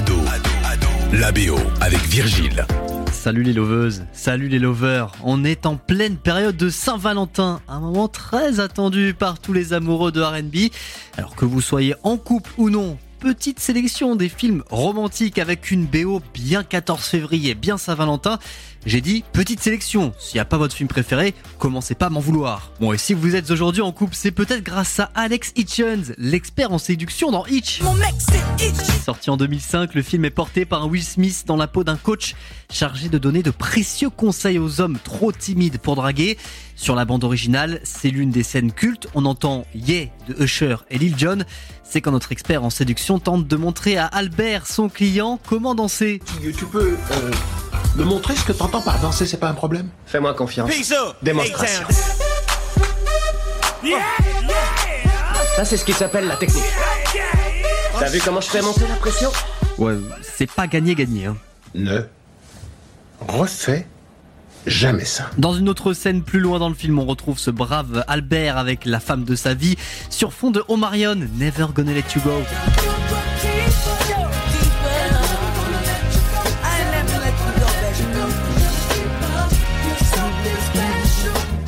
Ado, la BO avec Virgile. Salut les loveuses, salut les lovers. On est en pleine période de Saint-Valentin, un moment très attendu par tous les amoureux de RB. Alors que vous soyez en couple ou non, petite sélection des films romantiques avec une BO bien 14 février, bien Saint-Valentin. J'ai dit petite sélection. S'il n'y a pas votre film préféré, commencez pas à m'en vouloir. Bon, et si vous êtes aujourd'hui en couple, c'est peut-être grâce à Alex Hitchens, l'expert en séduction dans Hitch. Mon mec, c'est Hitch. Sorti en 2005, le film est porté par Will Smith dans la peau d'un coach chargé de donner de précieux conseils aux hommes trop timides pour draguer. Sur la bande originale, c'est l'une des scènes cultes. On entend Yeah de Usher et Lil Jon. C'est quand notre expert en séduction tente de montrer à Albert, son client, comment danser. Tu, tu peux euh, me montrer ce que t'entends par danser, c'est pas un problème? Fais-moi confiance. Démonstration. Ça, c'est ce qui s'appelle la technique. T'as vu comment je fais monter la pression? Ouais, c'est pas gagné-gagné. Hein. Ne refais jamais ça. Dans une autre scène plus loin dans le film, on retrouve ce brave Albert avec la femme de sa vie sur fond de Omarion, Never Gonna Let You Go.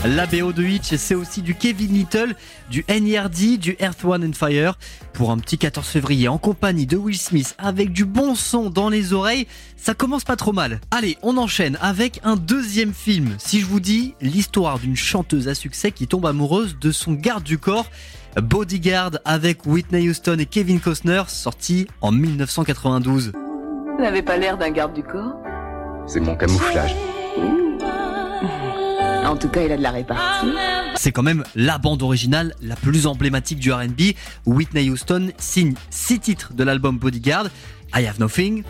La BO de Hitch, c'est aussi du Kevin Little, du NERD, du Earth, One and Fire. Pour un petit 14 février en compagnie de Will Smith avec du bon son dans les oreilles, ça commence pas trop mal. Allez, on enchaîne avec un deuxième film. Si je vous dis l'histoire d'une chanteuse à succès qui tombe amoureuse de son garde du corps, Bodyguard avec Whitney Houston et Kevin Costner, sorti en 1992. Vous n'avez pas l'air d'un garde du corps? C'est mon camouflage. En tout cas, il a de la répartie. C'est quand même la bande originale la plus emblématique du R&B. Whitney Houston signe six titres de l'album Bodyguard. I Have Nothing,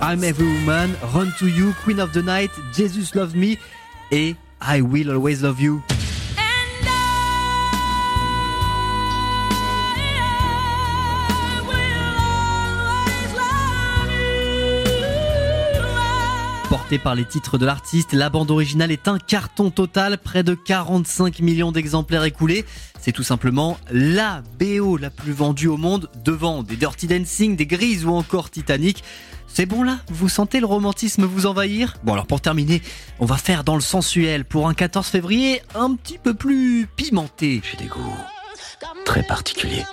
I'm Every Woman, Run to You, Queen of the Night, Jesus Love Me et I Will Always Love You. Par les titres de l'artiste, la bande originale est un carton total, près de 45 millions d'exemplaires écoulés. C'est tout simplement la BO la plus vendue au monde, devant des Dirty Dancing, des Grises ou encore Titanic. C'est bon là? Vous sentez le romantisme vous envahir? Bon alors pour terminer, on va faire dans le sensuel pour un 14 février un petit peu plus pimenté. J'ai des goûts très particuliers.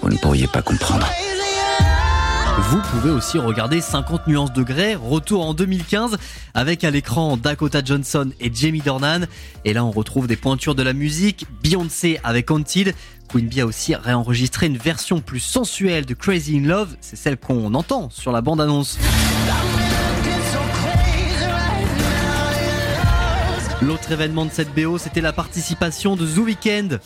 Vous ne pourriez pas comprendre. Vous pouvez aussi regarder 50 nuances de grès, retour en 2015 avec à l'écran Dakota Johnson et Jamie Dornan. Et là on retrouve des pointures de la musique, Beyoncé avec Haunted. Queen Bee a aussi réenregistré une version plus sensuelle de Crazy in Love, c'est celle qu'on entend sur la bande-annonce. L'autre événement de cette BO, c'était la participation de The Weeknd.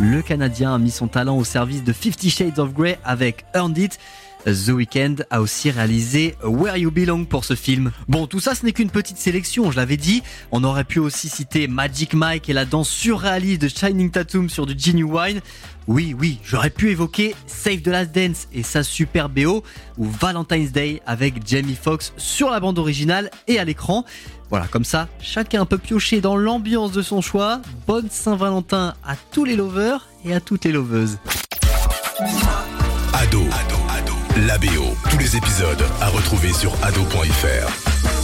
Le Canadien a mis son talent au service de Fifty Shades of Grey avec Earned It. The Weeknd a aussi réalisé Where You Belong pour ce film. Bon, tout ça, ce n'est qu'une petite sélection, je l'avais dit. On aurait pu aussi citer Magic Mike et la danse surréaliste de Shining Tatum sur du Genuine. Oui, oui, j'aurais pu évoquer Save the Last Dance et sa super BO ou Valentine's Day avec Jamie Foxx sur la bande originale et à l'écran. Voilà, comme ça, chacun peut piocher dans l'ambiance de son choix. Bonne Saint-Valentin à tous les lovers et à toutes les loveuses. Ado, la BO, tous les épisodes à retrouver sur ado.fr.